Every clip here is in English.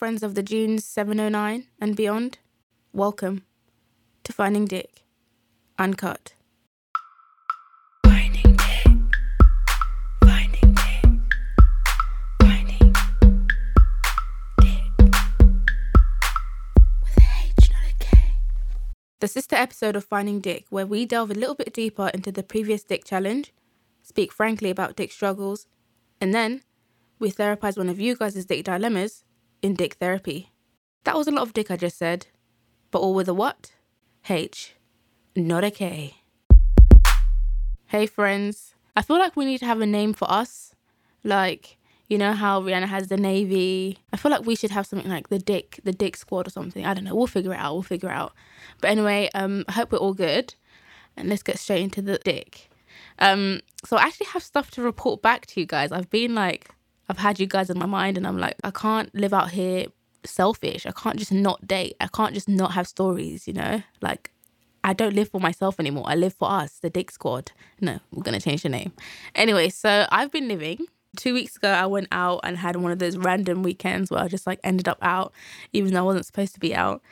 friends of the Dunes 709 and beyond. Welcome to Finding Dick Uncut. Finding Dick. Finding Dick. Finding Dick. With a H, not a K. The sister episode of Finding Dick, where we delve a little bit deeper into the previous Dick challenge, speak frankly about Dick struggles, and then we therapize one of you guys' Dick dilemmas in Dick therapy. That was a lot of Dick I just said, but all with a what? H, not a K. Hey friends, I feel like we need to have a name for us. Like, you know how Rihanna has the Navy? I feel like we should have something like the Dick, the Dick Squad or something. I don't know. We'll figure it out. We'll figure it out. But anyway, um, I hope we're all good. And let's get straight into the Dick. Um, so I actually have stuff to report back to you guys. I've been like I've had you guys in my mind and I'm like, I can't live out here selfish. I can't just not date. I can't just not have stories, you know? Like, I don't live for myself anymore. I live for us, the Dick Squad. No, we're going to change the name. Anyway, so I've been living. Two weeks ago, I went out and had one of those random weekends where I just like ended up out, even though I wasn't supposed to be out.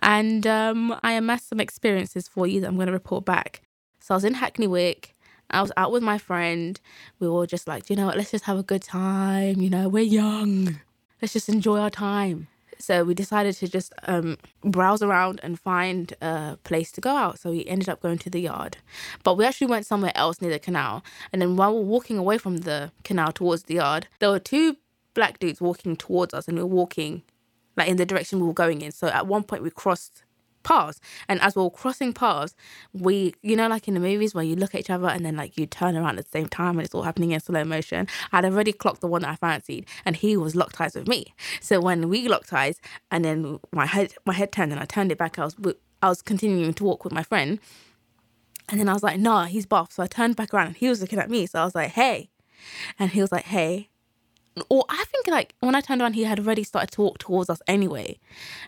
And um, I amassed some experiences for you that I'm going to report back. So I was in Hackney Wick I was out with my friend. We were just like, you know what, let's just have a good time. You know, we're young. Let's just enjoy our time. So we decided to just um, browse around and find a place to go out. So we ended up going to the yard. But we actually went somewhere else near the canal. And then while we were walking away from the canal towards the yard, there were two black dudes walking towards us and we were walking like in the direction we were going in. So at one point we crossed paths. And as we are crossing paths, we, you know, like in the movies where you look at each other and then like you turn around at the same time and it's all happening in slow motion. I'd already clocked the one that I fancied and he was locked eyes with me. So when we locked eyes and then my head, my head turned and I turned it back, I was, I was continuing to walk with my friend. And then I was like, nah, he's buff. So I turned back around and he was looking at me. So I was like, hey. And he was like, hey or I think like when I turned around, he had already started to walk towards us anyway.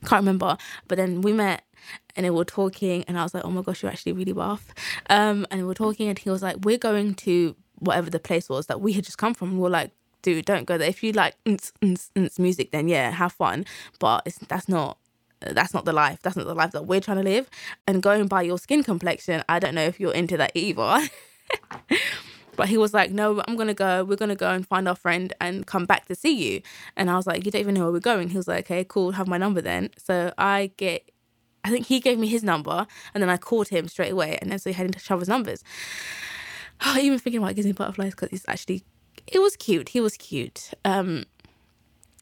I can't remember. But then we met and they were talking and I was like, oh my gosh, you're actually really buff. Um, and we were talking and he was like, we're going to whatever the place was that we had just come from. We are like, dude, don't go there. If you like music, then yeah, have fun. But that's not that's not the life. That's not the life that we're trying to live. And going by your skin complexion, I don't know if you're into that either. but he was like, No, I'm gonna go. We're gonna go and find our friend and come back to see you. And I was like, You don't even know where we're going. He was like, Okay, cool, have my number then. So I get I think he gave me his number and then I called him straight away. And then so we had each other's numbers. Oh, even thinking about it gives me butterflies because he's actually, it was cute. He was cute. Um,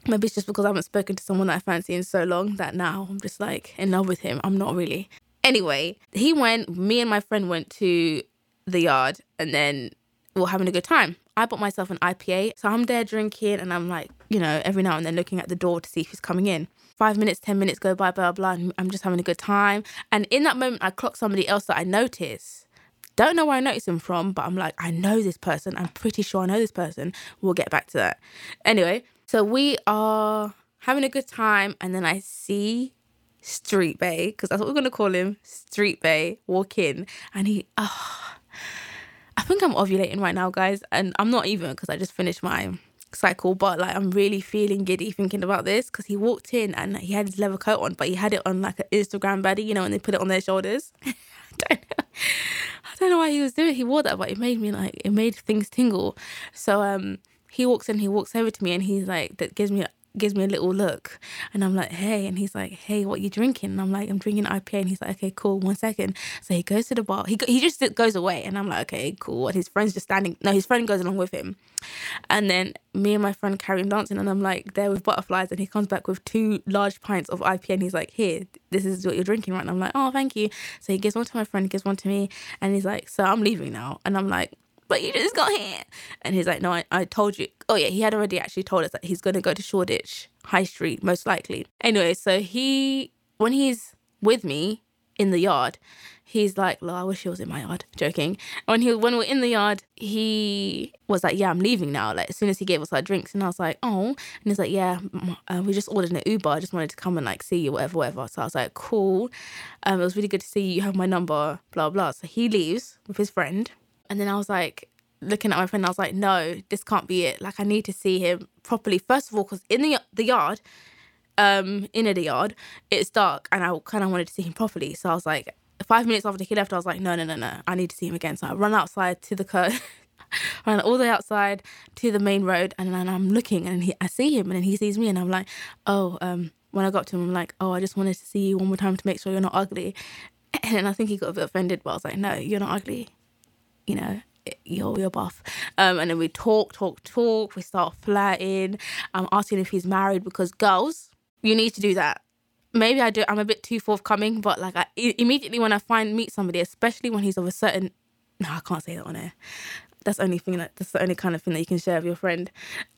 maybe it's just because I haven't spoken to someone that I fancy in so long that now I'm just like in love with him. I'm not really. Anyway, he went, me and my friend went to the yard and then we we're having a good time. I bought myself an IPA. So I'm there drinking and I'm like, you know, every now and then looking at the door to see if he's coming in five minutes, 10 minutes go by, blah, blah, and I'm just having a good time. And in that moment, I clock somebody else that I notice. Don't know where I noticed him from, but I'm like, I know this person. I'm pretty sure I know this person. We'll get back to that. Anyway, so we are having a good time, and then I see Street Bay, because that's what we're going to call him, Street Bay, walk in, and he, oh, I think I'm ovulating right now, guys, and I'm not even because I just finished my cycle, but like I'm really feeling giddy thinking about this because he walked in and he had his leather coat on, but he had it on like an Instagram baddie, you know, and they put it on their shoulders. I don't know. I don't know why he was doing it. He wore that, but it made me like it made things tingle. So um he walks in, he walks over to me and he's like that gives me gives me a little look and I'm like, hey. And he's like, hey, what you drinking? And I'm like, I'm drinking IPA. And he's like, okay, cool, one second. So he goes to the bar. He, he just goes away. And I'm like, okay, cool. And his friend's just standing. No, his friend goes along with him. And then me and my friend carry on dancing. And I'm like, there with butterflies. And he comes back with two large pints of IPA. And he's like, here, this is what you're drinking right And I'm like, oh, thank you. So he gives one to my friend, gives one to me. And he's like, so I'm leaving now. And I'm like, but you just got here. And he's like, no, I, I told you. Oh, yeah, he had already actually told us that he's going to go to Shoreditch High Street, most likely. Anyway, so he, when he's with me in the yard, he's like, "Well, I wish he was in my yard." Joking. When he when we're in the yard, he was like, "Yeah, I'm leaving now." Like as soon as he gave us our drinks, and I was like, "Oh," and he's like, "Yeah, uh, we just ordered an Uber. I just wanted to come and like see you, whatever, whatever." So I was like, "Cool." Um, it was really good to see you. You have my number. Blah blah. So he leaves with his friend. And then I was like, looking at my friend, I was like, no, this can't be it. Like, I need to see him properly. First of all, because in the the yard, um, in the yard. It's dark, and I kind of wanted to see him properly. So I was like, five minutes after he left, I was like, no, no, no, no, I need to see him again. So I run outside to the curb. ran all the way outside to the main road, and then I'm looking, and he, I see him, and then he sees me, and I'm like, oh, um, when I got to him, I'm like, oh, I just wanted to see you one more time to make sure you're not ugly. And I think he got a bit offended, but I was like, no, you're not ugly. You know, you're you're buff. Um, and then we talk, talk, talk. We start flirting. I'm asking if he's married because girls, you need to do that. Maybe I do. I'm a bit too forthcoming, but like I immediately when I find meet somebody, especially when he's of a certain, no, I can't say that on air. That's the only thing that that's the only kind of thing that you can share with your friend.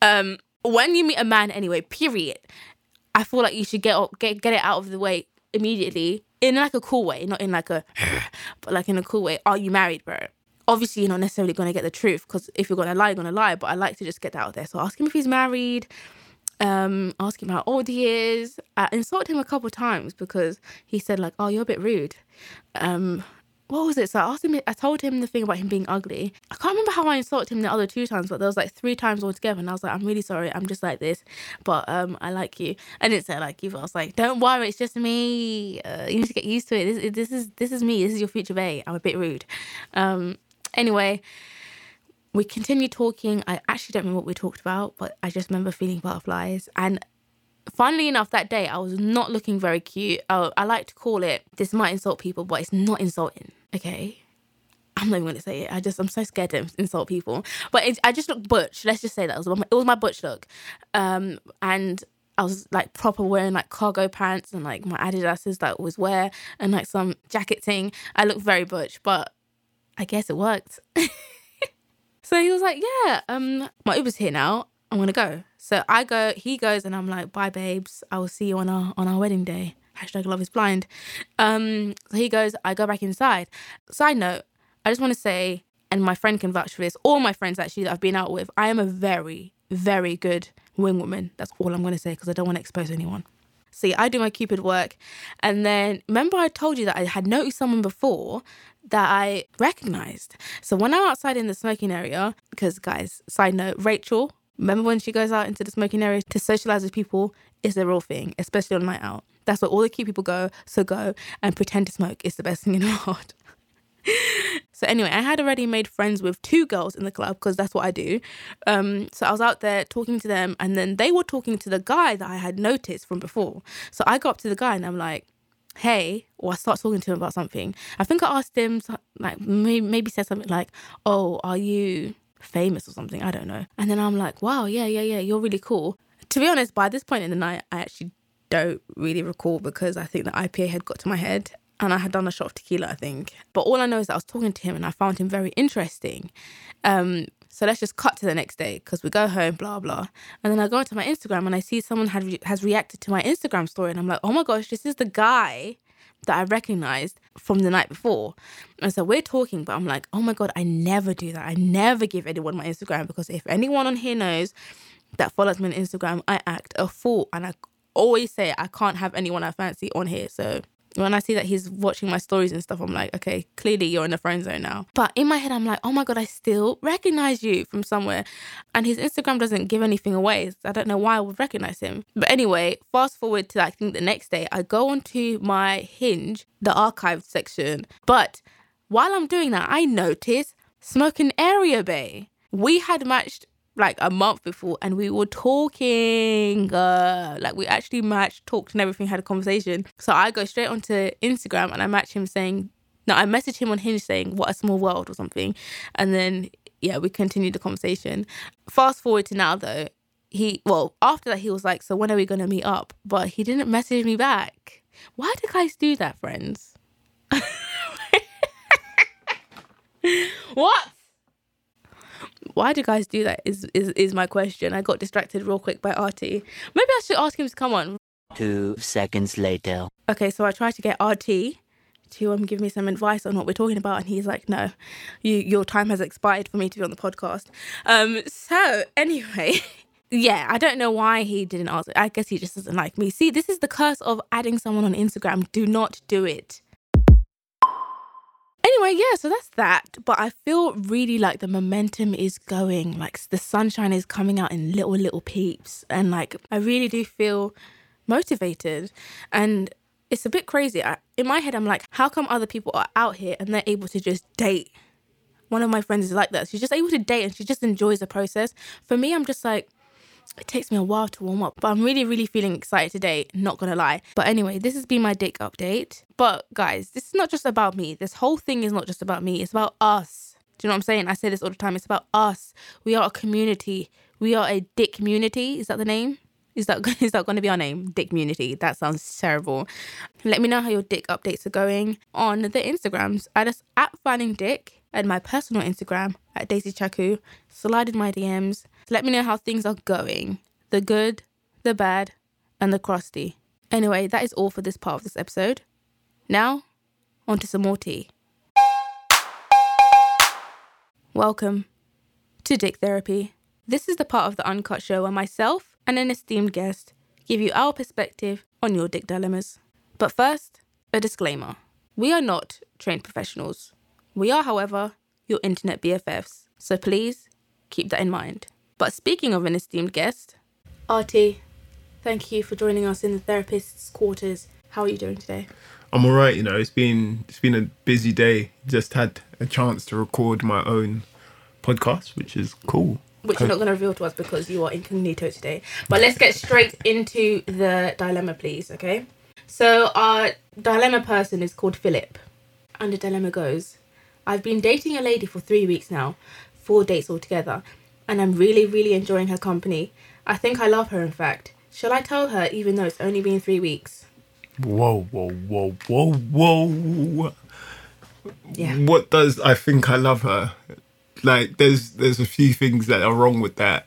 Um, when you meet a man anyway, period. I feel like you should get get get it out of the way immediately in like a cool way, not in like a, but like in a cool way. Are you married, bro? Obviously, you're not necessarily going to get the truth because if you're going to lie, you're going to lie. But I like to just get that out there. So ask him if he's married. Um, ask him how old he is. I insulted him a couple times because he said like, "Oh, you're a bit rude." Um, what was it? So I asked him, I told him the thing about him being ugly. I can't remember how I insulted him the other two times, but there was like three times altogether. And I was like, I'm really sorry. I'm just like this, but um, I like you. I didn't say I like you, but I was like, don't worry, it's just me. Uh, you need to get used to it. This, this is this is me. This is your future bae. I'm a bit rude. Um, anyway, we continued talking. I actually don't remember what we talked about, but I just remember feeling butterflies. And funnily enough, that day I was not looking very cute. Oh, I like to call it, this might insult people, but it's not insulting, okay? I'm not even gonna say it. I just I'm so scared to insult people. But I just look butch. Let's just say that it was my, it was my butch look, um, and I was like proper wearing like cargo pants and like my Adidas's that I always wear and like some jacket thing. I look very butch, but I guess it worked. so he was like, "Yeah, um, my Uber's here now. I'm gonna go." So I go, he goes, and I'm like, bye, babes. I will see you on our on our wedding day. Hashtag love is blind. Um, so he goes, I go back inside. Side note, I just want to say, and my friend can vouch for this, all my friends actually that I've been out with, I am a very, very good wing woman. That's all I'm gonna say because I don't want to expose anyone. See, I do my Cupid work. And then remember I told you that I had noticed someone before that I recognized. So when I'm outside in the smoking area, because guys, side note, Rachel, Remember when she goes out into the smoking area to socialize with people? It's a real thing, especially on night out. That's where all the cute people go. So go and pretend to smoke. It's the best thing in the world. So anyway, I had already made friends with two girls in the club because that's what I do. Um, so I was out there talking to them, and then they were talking to the guy that I had noticed from before. So I go up to the guy and I'm like, "Hey," or I start talking to him about something. I think I asked him like maybe, maybe said something like, "Oh, are you?" famous or something. I don't know. And then I'm like, wow, yeah, yeah, yeah, you're really cool. To be honest, by this point in the night, I actually don't really recall because I think the IPA had got to my head and I had done a shot of tequila, I think. But all I know is that I was talking to him and I found him very interesting. Um, so let's just cut to the next day because we go home, blah blah, and then I go onto my Instagram and I see someone had re- has reacted to my Instagram story, and I'm like, oh my gosh, this is the guy that I recognized from the night before. And so we're talking, but I'm like, oh my God, I never do that. I never give anyone my Instagram because if anyone on here knows that follows me on Instagram, I act a fool. And I always say I can't have anyone I fancy on here. So when I see that he's watching my stories and stuff, I'm like, okay, clearly you're in the friend zone now. But in my head, I'm like, oh my God, I still recognize you from somewhere. And his Instagram doesn't give anything away. So I don't know why I would recognize him. But anyway, fast forward to I think the next day, I go onto my hinge, the archived section. But while I'm doing that, I notice Smoking Area Bay. We had matched like a month before and we were talking uh like we actually matched talked and everything had a conversation. So i go straight onto instagram and i match him saying no i message him on hinge saying what a small world or something. And then yeah we continued the conversation. Fast forward to now though he well after that he was like so when are we going to meet up? But he didn't message me back. Why do guys do that friends? What why do guys do that? Is is is my question. I got distracted real quick by Artie. Maybe I should ask him to come on. Two seconds later. Okay, so I tried to get Artie to um give me some advice on what we're talking about, and he's like, "No, you your time has expired for me to be on the podcast." Um. So anyway. yeah, I don't know why he didn't answer. I guess he just doesn't like me. See, this is the curse of adding someone on Instagram. Do not do it. Anyway, yeah, so that's that. But I feel really like the momentum is going. Like the sunshine is coming out in little, little peeps. And like, I really do feel motivated. And it's a bit crazy. I, in my head, I'm like, how come other people are out here and they're able to just date? One of my friends is like that. She's just able to date and she just enjoys the process. For me, I'm just like, it takes me a while to warm up, but I'm really, really feeling excited today, not gonna lie. But anyway, this has been my dick update. But guys, this is not just about me. This whole thing is not just about me, it's about us. Do you know what I'm saying? I say this all the time. It's about us. We are a community. We are a dick community. Is that the name? Is that is that going to be our name? Dick community. That sounds terrible. Let me know how your dick updates are going on the Instagrams. At us at finding dick and my personal Instagram at Daisy Chaku. Slide in my DMs. Let me know how things are going. The good, the bad, and the crusty. Anyway, that is all for this part of this episode. Now, on to some more tea. Welcome to Dick Therapy. This is the part of the Uncut Show where myself and an esteemed guest give you our perspective on your dick dilemmas. But first, a disclaimer. We are not trained professionals. We are, however, your internet BFFs. So please keep that in mind. But speaking of an esteemed guest, Artie, thank you for joining us in the therapist's quarters. How are you doing today? I'm all right. You know, it's been it's been a busy day. Just had a chance to record my own podcast, which is cool. Which you're not going to reveal to us because you are incognito today. But let's get straight into the dilemma, please. Okay. So our dilemma person is called Philip, and the dilemma goes: I've been dating a lady for three weeks now, four dates altogether, and I'm really, really enjoying her company. I think I love her. In fact, shall I tell her even though it's only been three weeks? Whoa, whoa, whoa, whoa, whoa. Yeah. What does I think I love her? Like, there's there's a few things that are wrong with that.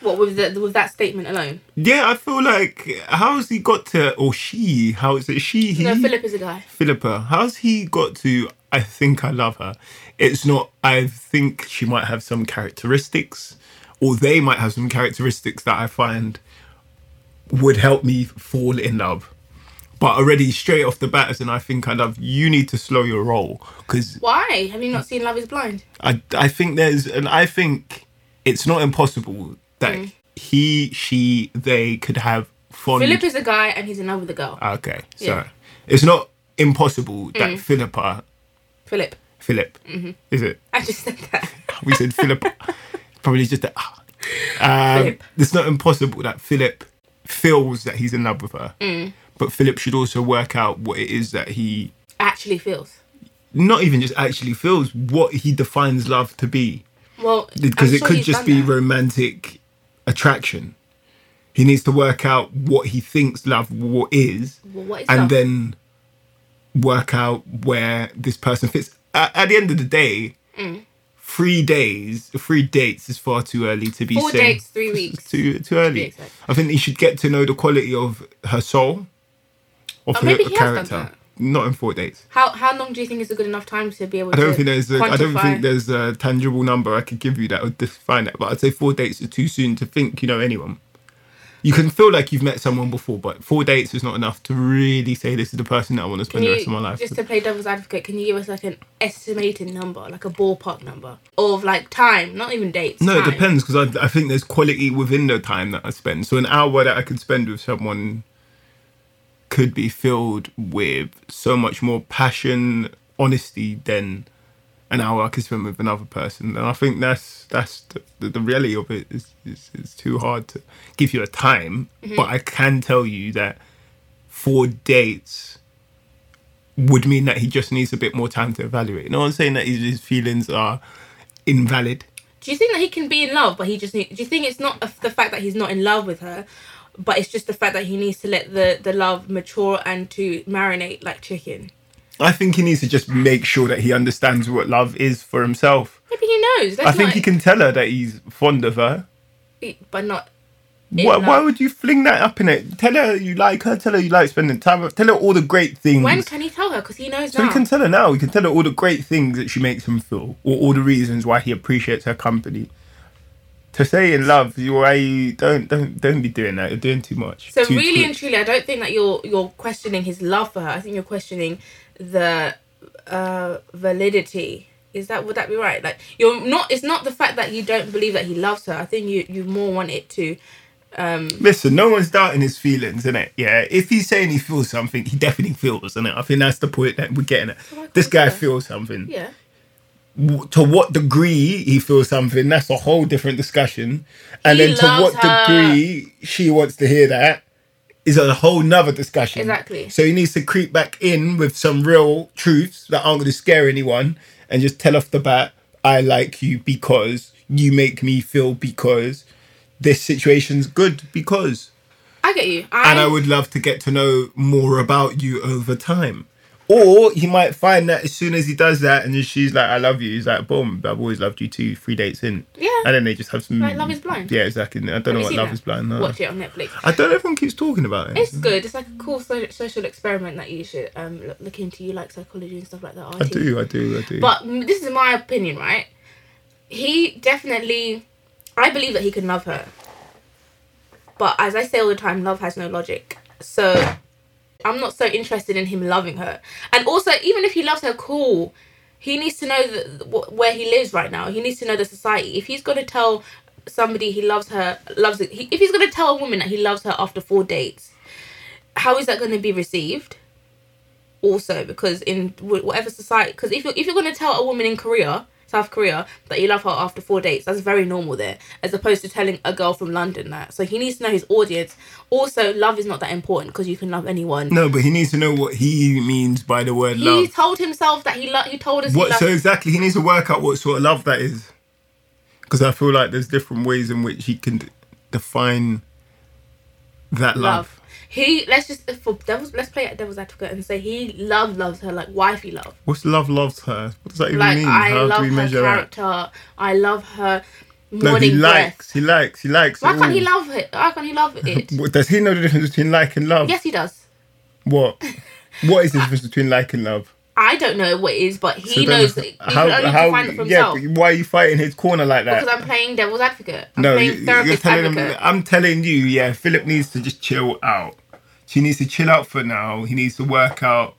What with the, with that statement alone? Yeah, I feel like how's he got to or she? How is it she? He? No, Philip is a guy. Philippa. How's he got to? I think I love her. It's not. I think she might have some characteristics, or they might have some characteristics that I find would help me fall in love. But already straight off the bat, as in I think I love you, need to slow your roll because Why have you not seen Love Is Blind? I I think there's and I think it's not impossible that Mm. he, she, they could have fond. Philip is a guy and he's in love with a girl. okay, so Yeah. Mm. it's not impossible that Philippa, Philip. Philip, Mm-hmm. is it? I just said that. We said Philip. Probably just that. Um, it's not impossible that Philip feels that he's in love with her, Mm. but Philip should also work out what it is that he Actually feels. not even just actually feels, what he defines love to be. Well, because I'm it sure could just be that. romantic attraction. He needs to work out what he thinks love what is, Well, what is and love? then work out where this person fits. At, at the end of the day, Mm. three days, three dates is far too early to be Four saying. dates, three weeks. Too too early. exact. I think he should get to know the quality of her soul, of Oh, her maybe he has done character. Not in four dates. How how long do you think is a good enough time to be able I don't to think there's a, I don't think there's a tangible number I could give you that would define that. But I'd say four dates is too soon to think you know anyone. You can feel like you've met someone before, but four dates is not enough to really say this is the person that I want to spend the rest of my life. just with. to play devil's advocate, can you give us like an estimated number, like a ballpark number of like time, not even dates? No, it depends because I, I think there's quality within the time that I spend. So an hour that I could spend with someone could be filled with so much more passion, honesty than an hour I could spend with another person. And I think that's that's the, the, the reality of it is, is is too hard to give you a time. Mm-hmm. But I can tell you that four dates would mean that he just needs a bit more time to evaluate. No one's saying that his, his feelings are invalid. Do you think that he can be in love, but he just need? Do you think it's not the fact that he's not in love with her, but it's just the fact that he needs to let the the love mature and to marinate like chicken? I think he needs to just make sure that he understands what love is for himself. Maybe he knows. I think not, he can tell her that he's fond of her. but not. Why, why would you fling that up in it? Tell her you like her. Tell her you like spending time with. Tell her all the great things. When can he tell her? Because he knows so now. he can tell her now. He can tell her all the great things that she makes him feel, or all the reasons why he appreciates her company. To say in love, you why you don't don't don't be doing that. You're doing too much. So Too really quick. and truly, I don't think that you're you're questioning his love for her. I think you're questioning the uh, validity. Is that would that be right? Like you're not. It's not the fact that you don't believe that he loves her. I think you you more want it to Um, Listen, no one's doubting his feelings, isn't it? Yeah, if he's saying he feels something, he definitely feels, innit? I think that's the point that we're getting at. why This guy he? feels something. yeah. W- To what degree he feels something, that's a whole different discussion. And He then to what her. degree she wants to hear that is a whole nother discussion. Exactly. So he needs to creep back in with some real truths that aren't going to scare anyone and just tell off the bat, I like you because you make me feel because this situation's good because. I get you. I, And I would love to get to know more about you over time. Or he might find that as soon as he does that and then she's like, I love you, he's like, boom, I've always loved you too, three dates in. Yeah. And then they just have some. Like Love is Blind. Yeah, exactly. I don't Have know what Love that? is Blind. No. Watch it on Netflix. I don't know. Everyone keeps talking about it. It's good. It's like a cool so- social experiment that you should um look, look into. You like psychology and stuff like that. I do, I do, I do. But this is my opinion, right? He definitely, I believe that he can love her. But as I say all the time, love has no logic. So I'm not so interested in him loving her. And also, even if he loves her, cool. He needs to know that wh- where he lives right now. He needs to know the society. If he's going to tell somebody he loves her, loves it. He, if he's going to tell a woman that he loves her after four dates, how is that going to be received? also because in whatever society because if you're, if you're going to tell a woman in korea south korea that you love her after four dates that's very normal there as opposed to telling a girl from london that so he needs to know his audience also love is not that important because you can love anyone no, but he needs to know what he means by the word he love. He told himself that he lo- he told us What? So exactly, he needs to work out what sort of love that is. Because I feel like there's different ways in which he can d- define that love. love he let's just for devils let's play at devil's advocate and say he love loves her like wifey love What's love loves her? What does that even like mean? i How love do we her measure that? character i love her No, he likes. He likes. He likes. why can't he love it why can't he love it Does he know the difference between like and love? yes he does What? What is the difference between like and love? I don't know what it is, but he So knows that he can only define it for yeah, himself. but why are you fighting his corner like that? because I'm playing devil's advocate. I'm no, playing you, you're telling advocate. him. I'm telling you, yeah. Philip needs to just chill out. She needs to chill out for now. He needs to work out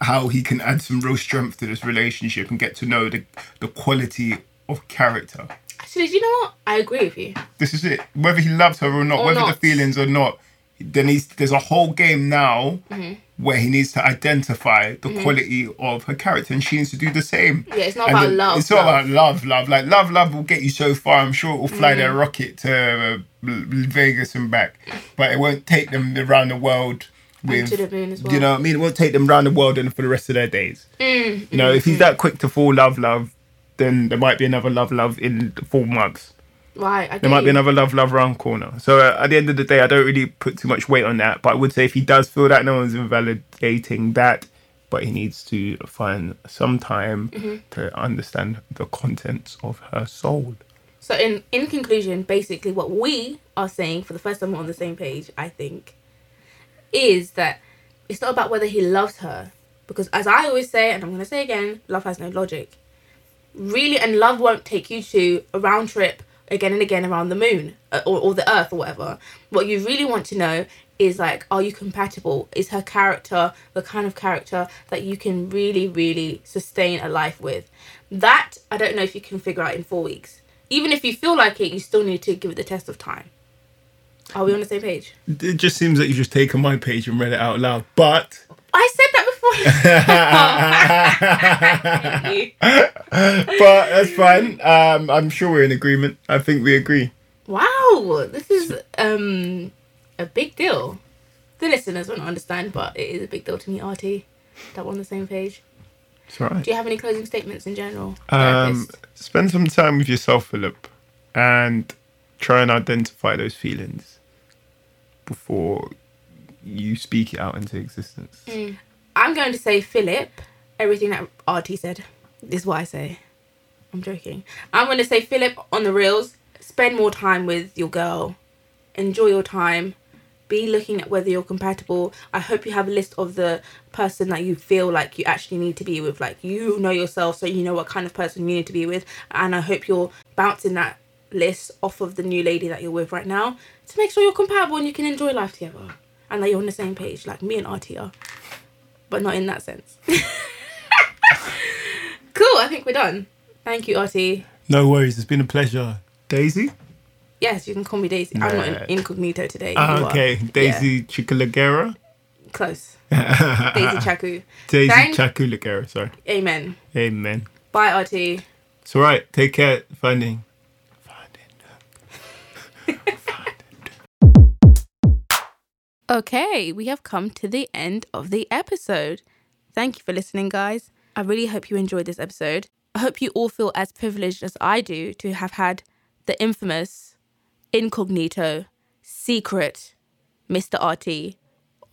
how he can add some real strength to this relationship and get to know the the quality of character. Actually, do you know what? I agree with you. This is it. Whether he loves her or not, Or whether the feelings or not, then he's, there's a whole game now Mm-hmm. Where he needs to identify the quality of her character, and she needs to do the same. Yeah, it's not And about then- love, It's not love. about love, love. Like love, love will get you so far. I'm sure it will fly Mm-hmm. their rocket to uh, Vegas and back, but it won't take them around the world. With, to the moon as well. You know what I mean? It won't take them around the world and for the rest of their days. Mm, You know, if he's that quick to fall love, love, then there might be another love, love in four months. Right, There might be another love, love round corner. So uh, at the end of the day, I don't really put too much weight on that. But I would say if he does feel that, no one's invalidating that. But he needs to find some time Mm-hmm. to understand the contents of her soul. So in in conclusion, basically what we are saying for the first time we're on the same page, I think, is that it's not about whether he loves her. Because as I always say, and I'm gonna say again, love has no logic. Really and love won't take you to a round trip again and again around the moon uh, or, or the earth or whatever. What you really want to know is like, are you compatible? Is her character the kind of character that you can really, really sustain a life with? That I don't know if you can figure out in four weeks. Even if you feel like it, you still need to give it the test of time. Are we on the same page? It just seems that you've just taken my page and read it out loud. But I said. but that's fine. Um, I'm sure we're in agreement. I think we agree. wow, this is um a big deal. The listeners won't understand, but it is a big deal to me, RT, that we're on the same page. It's all right. Do you have any closing statements in general? Um, spend some time with yourself, Philip, and try and identify those feelings before you speak it out into existence. I'm going to say Philip. Everything that RT said is what I say. I'm joking. I'm going to say Philip on the reels. Spend more time with your girl. Enjoy your time. Be looking at whether you're compatible. I hope you have a list of the person that you feel like you actually need to be with. Like you know yourself, so you know what kind of person you need to be with. And I hope you're bouncing that list off of the new lady that you're with right now to make sure you're compatible and you can enjoy life together. And that you're on the same page, like me and RT are but not in that sense. cool, I think we're done. Thank you, Artie. No worries. It's been a pleasure. Daisy? Yes, you can call me Daisy. I'm not Nah. in incognito today. Ah, You are. okay, Daisy Yeah, Chikalagera. close. Daisy Chaku. Daisy Thank- Chakulagera. Sorry. Amen. Amen. Bye, RT. It's all right. Take care. Finding. Finding. Okay, we have come to the end of the episode. Thank you for listening, guys. I really hope you enjoyed this episode. I hope you all feel as privileged as I do to have had the infamous, incognito, secret Mr. RT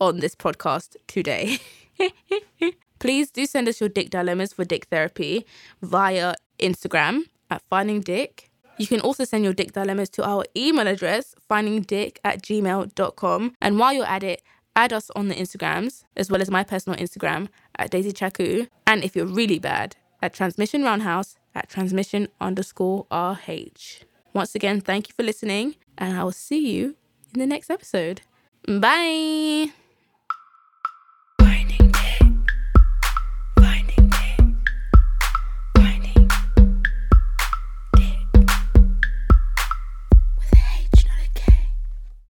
on this podcast today. Please do send us your dick dilemmas for dick therapy via Instagram at Finding Dick. You can also send your dick dilemmas to our email address, findingdick at gmail.com. And while you're at it, add us on the Instagrams, as well as my personal Instagram at Daisy Chaku. And if you're really bad, at Transmission Roundhouse at transmission underscore RH. Once again, thank you for listening, and I will see you in the next episode. Bye.